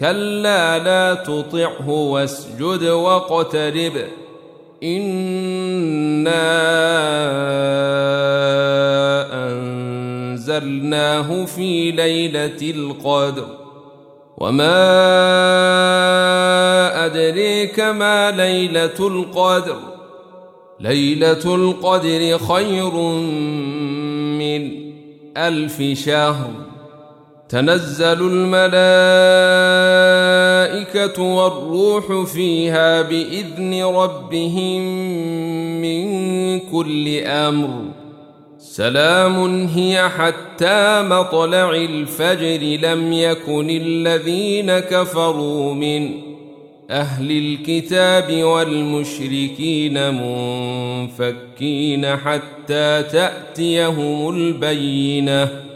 كلا لا تطعه واسجد واقترب. إنا أنزلناه في ليلة القدر. وما أدريك ما ليلة القدر. ليلة القدر خير من ألف شهر. تنزل الملائكة والروح فيها بإذن ربهم من كل أمر. سلام هي حتى مطلع الفجر لم يكن الذين كفروا من أهل الكتاب والمشركين منفكين حتى تأتيهم البينة.